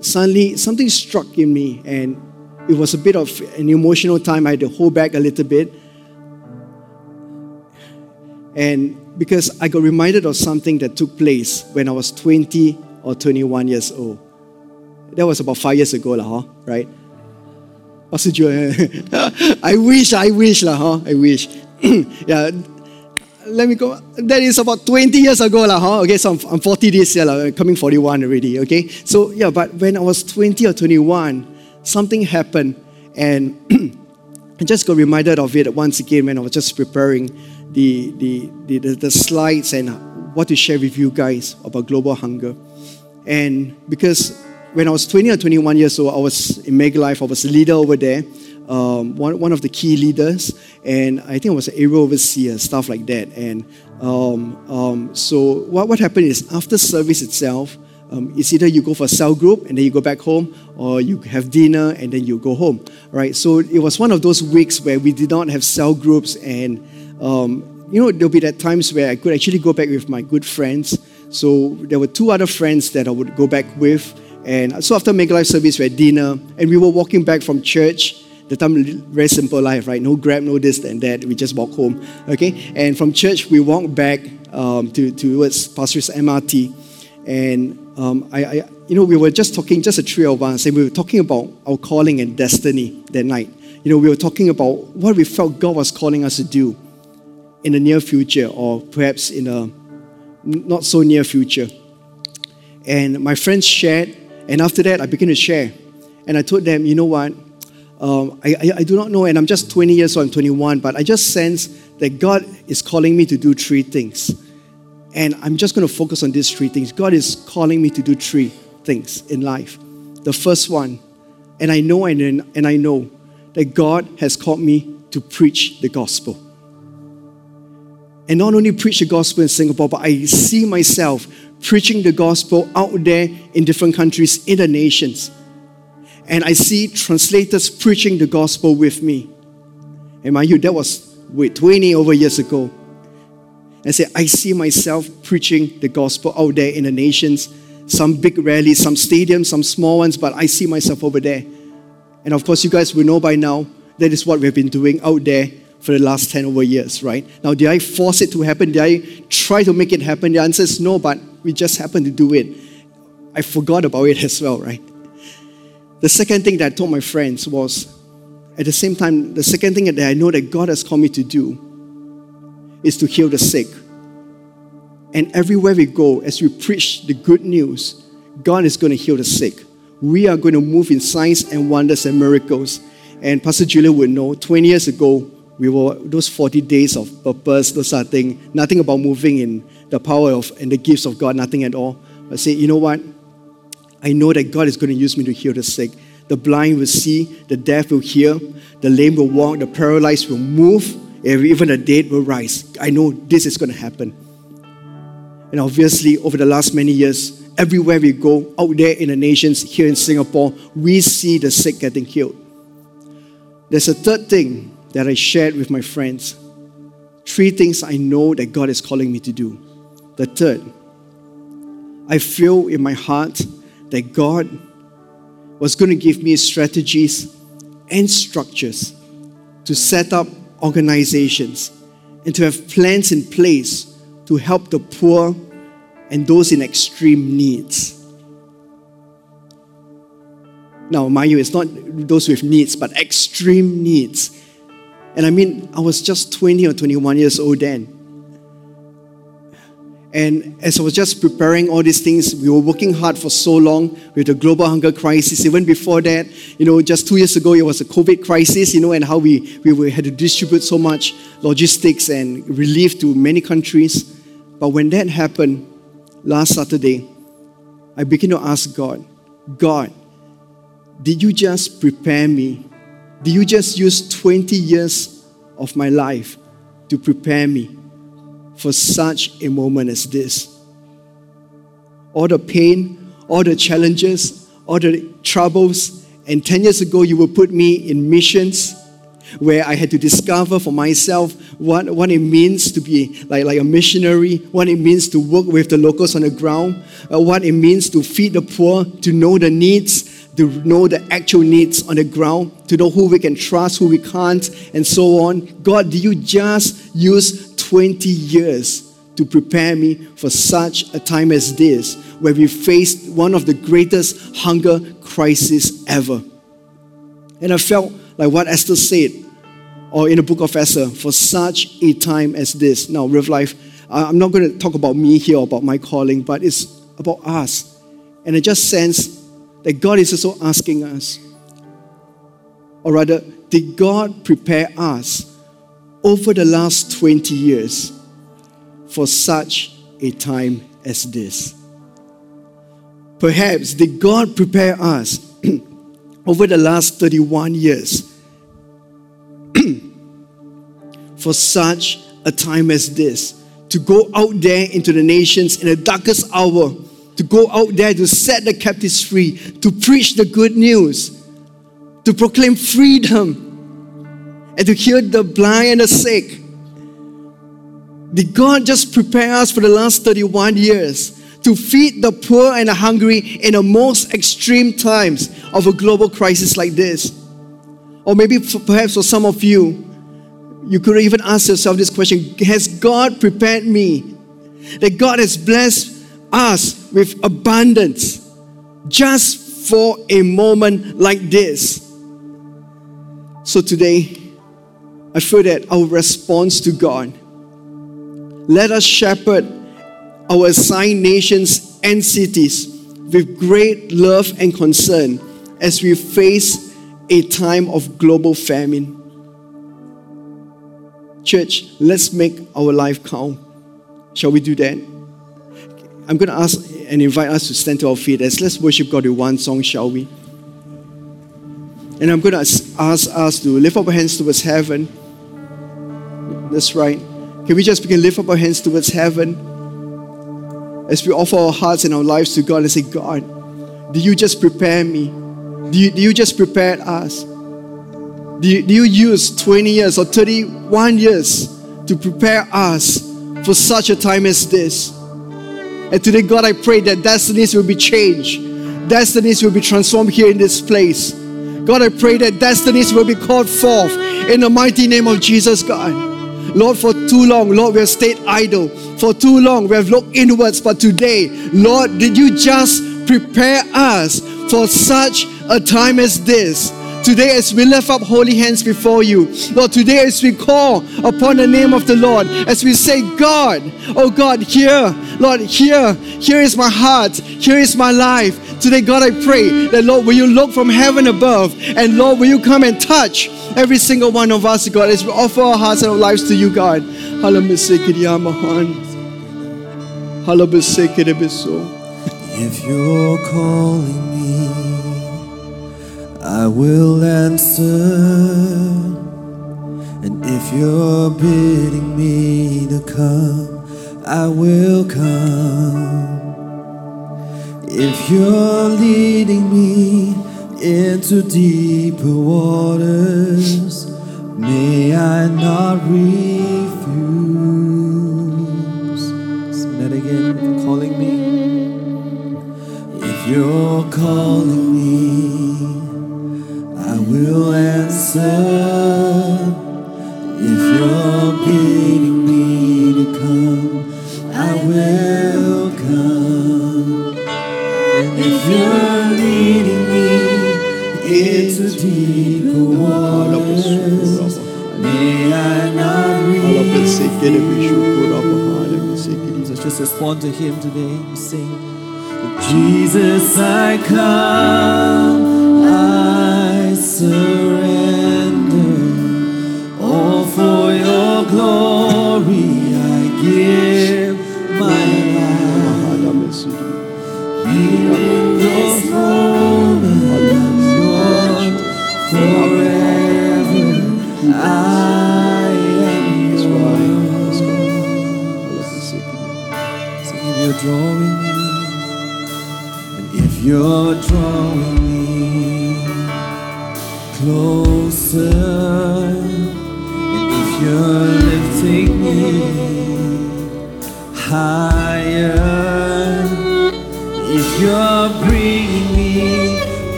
suddenly something struck in me and it was a bit of an emotional time. I had to hold back a little bit. And because I got reminded of something that took place when I was 20 or 21 years old. That was about five years ago, lah, huh? right? I wish, I wish, lah, huh? I wish. yeah, let me go. That is about 20 years ago, lah, huh? Okay, so I'm, I'm 40 this year, lah, coming 41 already, okay? So, yeah, but when I was 20 or 21, something happened, and I just got reminded of it once again when I was just preparing the, the, the, the, slides and what to share with you guys about global hunger. And because when I was 20 or 21 years old, I was in Mega Life, I was a leader over there, um, one, one of the key leaders, and I think I was an area overseer, stuff like that. And um, um, so what, what happened is after service itself, um, it's either you go for a cell group and then you go back home, or you have dinner and then you go home, right? So it was one of those weeks where we did not have cell groups, and um, you know there'll be that times where I could actually go back with my good friends. So there were two other friends that I would go back with, and so after Mega Life service, we had dinner, and we were walking back from church. The time very simple life, right? No grab, no this and that. We just walk home, okay? And from church, we walked back um, to towards Pasir Ris MRT, and um, I, I, you know, we were just talking, just a three of us, and we were talking about our calling and destiny that night. You know, we were talking about what we felt God was calling us to do in the near future, or perhaps in a not so near future. And my friends shared, and after that, I began to share. And I told them, you know what? Um, I, I, I do not know, and I'm just 20 years old, I'm 21, but I just sense that God is calling me to do three things. And I'm just going to focus on these three things. God is calling me to do three things in life. The first one, and I know and, and I know that God has called me to preach the gospel. And not only preach the gospel in Singapore, but I see myself preaching the gospel out there in different countries, in the nations. And I see translators preaching the gospel with me. And mind you, that was wait, 20 over years ago and say, I see myself preaching the gospel out there in the nations, some big rallies, some stadiums, some small ones, but I see myself over there. And of course, you guys will know by now that is what we've been doing out there for the last 10 over years, right? Now, did I force it to happen? Did I try to make it happen? The answer is no, but we just happened to do it. I forgot about it as well, right? The second thing that I told my friends was at the same time, the second thing that I know that God has called me to do is to heal the sick. And everywhere we go, as we preach the good news, God is going to heal the sick. We are going to move in signs and wonders and miracles. And Pastor Julia would know 20 years ago, we were those 40 days of purpose, those are things, nothing about moving in the power of and the gifts of God, nothing at all. I say, you know what? I know that God is going to use me to heal the sick. The blind will see, the deaf will hear, the lame will walk, the paralyzed will move, and even the dead will rise. I know this is going to happen. And obviously, over the last many years, everywhere we go, out there in the nations, here in Singapore, we see the sick getting healed. There's a third thing that I shared with my friends. Three things I know that God is calling me to do. The third, I feel in my heart that God was going to give me strategies and structures to set up organizations and to have plans in place to help the poor and those in extreme needs. Now, mind you, it's not those with needs, but extreme needs. And I mean, I was just 20 or 21 years old then. And as I was just preparing all these things, we were working hard for so long with the global hunger crisis. Even before that, you know, just two years ago, it was a COVID crisis, you know, and how we, we had to distribute so much logistics and relief to many countries. But when that happened last Saturday, I began to ask God, God, did you just prepare me? Did you just use 20 years of my life to prepare me? for such a moment as this. All the pain, all the challenges, all the troubles, and 10 years ago, you would put me in missions where I had to discover for myself what, what it means to be like, like a missionary, what it means to work with the locals on the ground, uh, what it means to feed the poor, to know the needs, to know the actual needs on the ground, to know who we can trust, who we can't, and so on. God, do you just use 20 years to prepare me for such a time as this, where we faced one of the greatest hunger crises ever. And I felt like what Esther said, or in the book of Esther, for such a time as this. Now, River Life, I'm not going to talk about me here, about my calling, but it's about us. And I just sense that God is also asking us, or rather, did God prepare us over the last 20 years for such a time as this. Perhaps did God prepare us over the last 31 years for such a time as this to go out there into the nations in the darkest hour, to go out there to set the captives free, to preach the good news, to proclaim freedom and to heal the blind and the sick. Did God just prepare us for the last 31 years to feed the poor and the hungry in the most extreme times of a global crisis like this? Or maybe for, perhaps for some of you, you could even ask yourself this question Has God prepared me? That God has blessed us with abundance just for a moment like this. So today, I feel that our response to God, let us shepherd our assigned nations and cities with great love and concern as we face a time of global famine. Church, let's make our life count. Shall we do that? I'm going to ask and invite us to stand to our feet as let's worship God with one song, shall we? And I'm going to ask us to lift up our hands towards heaven. That's right. Can we just begin lift up our hands towards heaven as we offer our hearts and our lives to God and say, God, do you just prepare me? Do you, do you just prepare us? Do you, do you use 20 years or 31 years to prepare us for such a time as this? And today, God, I pray that destinies will be changed, destinies will be transformed here in this place. God, I pray that destinies will be called forth in the mighty name of Jesus, God. Lord, for too long, Lord, we have stayed idle. For too long, we have looked inwards. But today, Lord, did you just prepare us for such a time as this Today, as we lift up holy hands before you, Lord, today, as we call upon the name of the Lord, as we say, God, oh God, here, Lord, here, here is my heart, here is my life. Today, God, I pray that, Lord, will you look from heaven above, and Lord, will you come and touch every single one of us, God, as we offer our hearts and our lives to you, God. If you're calling me, I will answer. And if you're bidding me to come, I will come. If you're leading me into deeper waters, may I not refuse. That again, calling me. If you're calling me, will answer. If you're bidding me to come, I will come. And if you're leading me into deeper waters, may I not refuse. Jesus, just respond to Him today. and Sing. Jesus, I come, surrender. All for your glory, I give my life.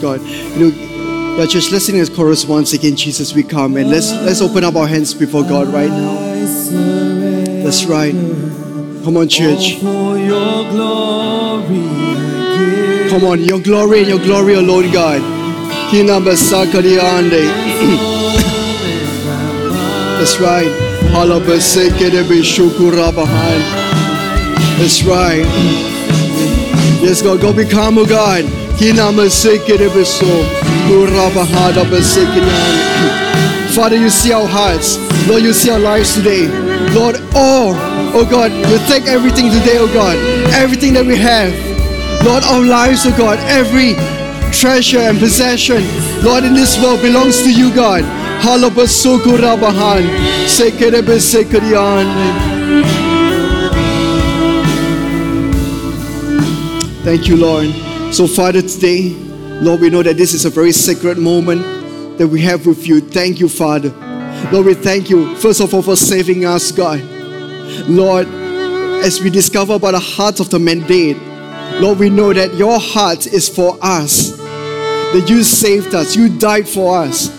God. You know, yeah, church, let's sing this chorus once again. Jesus, we come. And let's let's open up our hands before God right now. That's right. Come on, church. Come on, your glory and your glory alone, God. That's right. That's right. Yes, God. Go become, oh God. Father, you see our hearts. Lord, you see our lives today. Lord, oh, oh God, you take everything today, oh God. Everything that we have. Lord, our lives, oh God, every treasure and possession, Lord, in this world belongs to you, God. Halabasukurabahan. Sekedebesekedian. Thank you, Lord. So, Father, today, Lord, we know that this is a very sacred moment that we have with you. Thank you, Father. Lord, we thank you, first of all, for saving us, God. Lord, as we discover about the heart of the mandate, Lord, we know that your heart is for us. That you saved us, you died for us,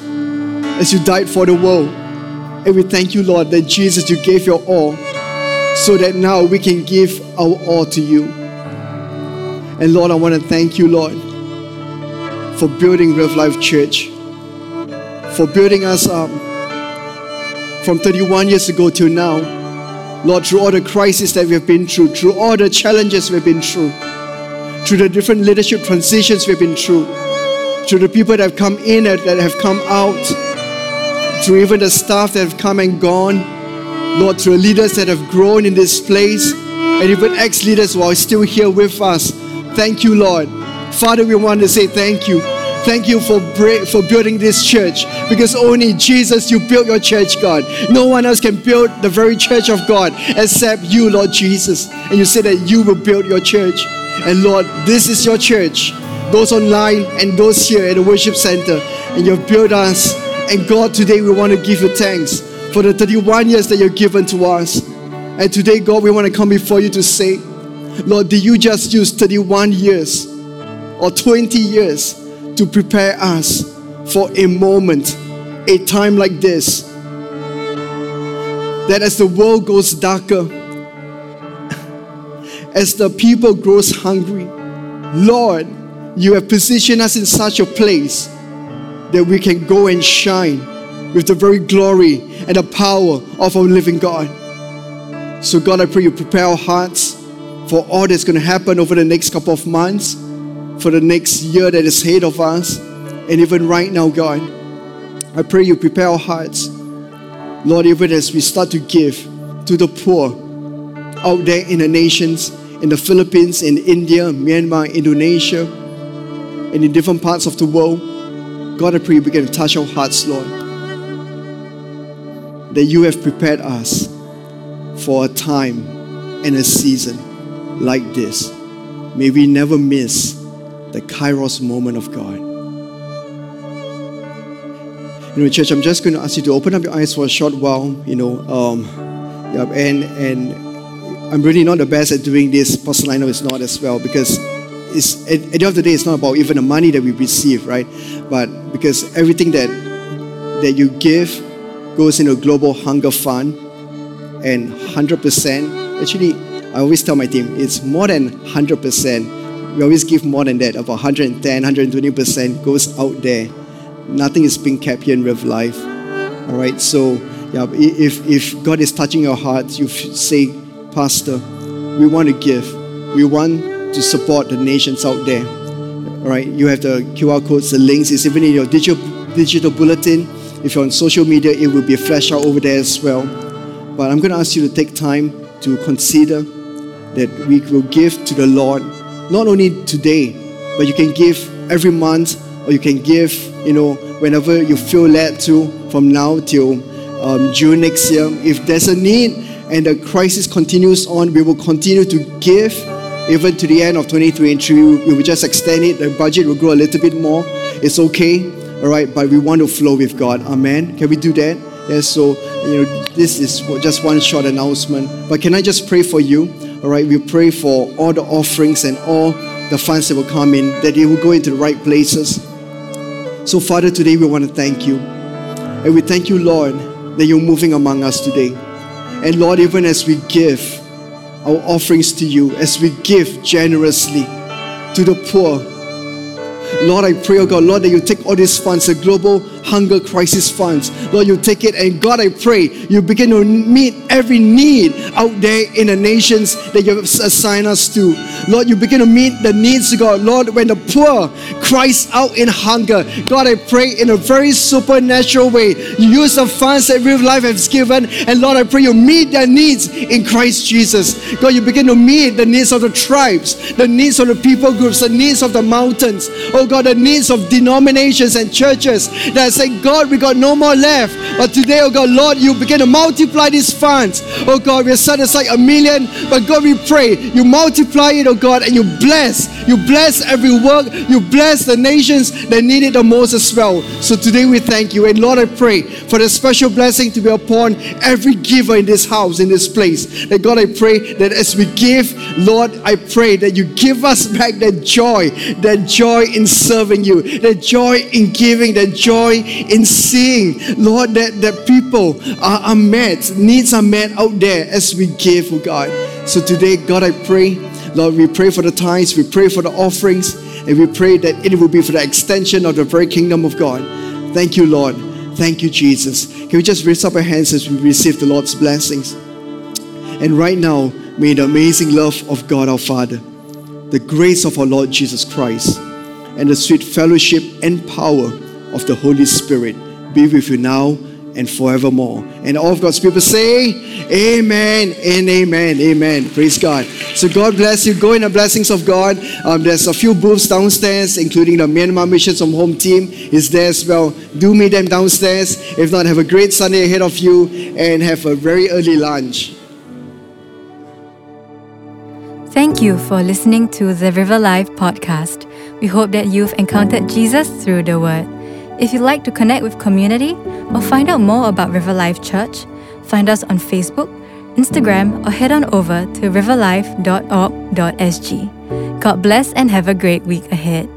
as you died for the world. And we thank you, Lord, that Jesus, you gave your all, so that now we can give our all to you. And Lord, I want to thank you, Lord, for building River Life Church, for building us up from 31 years ago till now. Lord, through all the crises that we have been through, through all the challenges we've been through, through the different leadership transitions we've been through, through the people that have come in and that have come out, through even the staff that have come and gone, Lord, through leaders that have grown in this place, and even ex leaders who are still here with us. Thank you, Lord. Father, we want to say thank you. Thank you for, for building this church because only Jesus, you built your church, God. No one else can build the very church of God except you, Lord Jesus. And you said that you will build your church. And Lord, this is your church. Those online and those here at the worship center. And you've built us. And God, today we want to give you thanks for the 31 years that you've given to us. And today, God, we want to come before you to say, Lord, did you just use 31 years or 20 years to prepare us for a moment, a time like this. That as the world goes darker, as the people grows hungry, Lord, you have positioned us in such a place that we can go and shine with the very glory and the power of our living God. So, God, I pray you prepare our hearts for all that's going to happen over the next couple of months for the next year that is ahead of us. And even right now, God, I pray you prepare our hearts. Lord, even as we start to give to the poor out there in the nations, in the Philippines, in India, Myanmar, Indonesia, and in different parts of the world, God, I pray you begin to touch our hearts, Lord. That you have prepared us for a time and a season like this. May we never miss the kairos moment of God. You know, church, I'm just going to ask you to open up your eyes for a short while, you know, um, yeah, and, and I'm really not the best at doing this. Pastor Lionel is not as well because it's, at, at the end of the day, it's not about even the money that we receive, right? But because everything that, that you give goes into a global hunger fund and 100%, actually, I always tell my team, it's more than 100% we always give more than that, about 110, 120% goes out there. Nothing is being kept here in River Life. All right, so yeah, if, if God is touching your heart, you say, Pastor, we want to give. We want to support the nations out there. All right, you have the QR codes, the links. It's even in your digital, digital bulletin. If you're on social media, it will be flashed out over there as well. But I'm going to ask you to take time to consider that we will give to the Lord not only today, but you can give every month or you can give, you know, whenever you feel led to from now till um, June next year. If there's a need and the crisis continues on, we will continue to give even to the end of 2023. We will just extend it. The budget will grow a little bit more. It's okay, all right, but we want to flow with God. Amen. Can we do that? Yes, so, you know, this is just one short announcement. But can I just pray for you? All right, we pray for all the offerings and all the funds that will come in, that they will go into the right places. So, Father, today we want to thank you. And we thank you, Lord, that you're moving among us today. And Lord, even as we give our offerings to you, as we give generously to the poor, Lord, I pray, oh God, Lord, that you take all these funds, the global hunger crisis funds. Lord, you take it, and God, I pray you begin to meet every need out there in the nations that you have assigned us to. Lord, you begin to meet the needs, God. Lord, when the poor cries out in hunger, God, I pray in a very supernatural way. You use the funds that River Life has given, and Lord, I pray you meet their needs in Christ Jesus. God, you begin to meet the needs of the tribes, the needs of the people groups, the needs of the mountains. Oh God, the needs of denominations and churches that say, God, we got no more left. But today, oh God, Lord, you begin to multiply these funds. Oh God, we have set aside a million, but God, we pray you multiply it, oh God, and you bless. You bless every work. You bless the nations that need it the most as well. So today we thank you. And Lord, I pray for the special blessing to be upon every giver in this house, in this place. That God, I pray that as we give, Lord, I pray that you give us back that joy, that joy in serving you, that joy in giving, that joy in seeing, Lord, that, that people are, are met, needs are met out there as we give, oh God. So today, God, I pray, Lord, we pray for the tithes, we pray for the offerings, and we pray that it will be for the extension of the very kingdom of God. Thank you, Lord. Thank you, Jesus. Can we just raise up our hands as we receive the Lord's blessings? And right now, may the amazing love of God our Father, the grace of our Lord Jesus Christ, and the sweet fellowship and power of the Holy Spirit be with you now and forevermore. And all of God's people say, Amen and Amen. Amen. Praise God. So God bless you. Go in the blessings of God. Um, there's a few booths downstairs, including the Myanmar Missions from Home team is there as well. Do meet them downstairs. If not, have a great Sunday ahead of you and have a very early lunch. Thank you for listening to the River Life podcast. We hope that you've encountered Jesus through the Word. If you'd like to connect with community or find out more about River Life Church, find us on Facebook, Instagram, or head on over to riverlife.org.sg. God bless and have a great week ahead.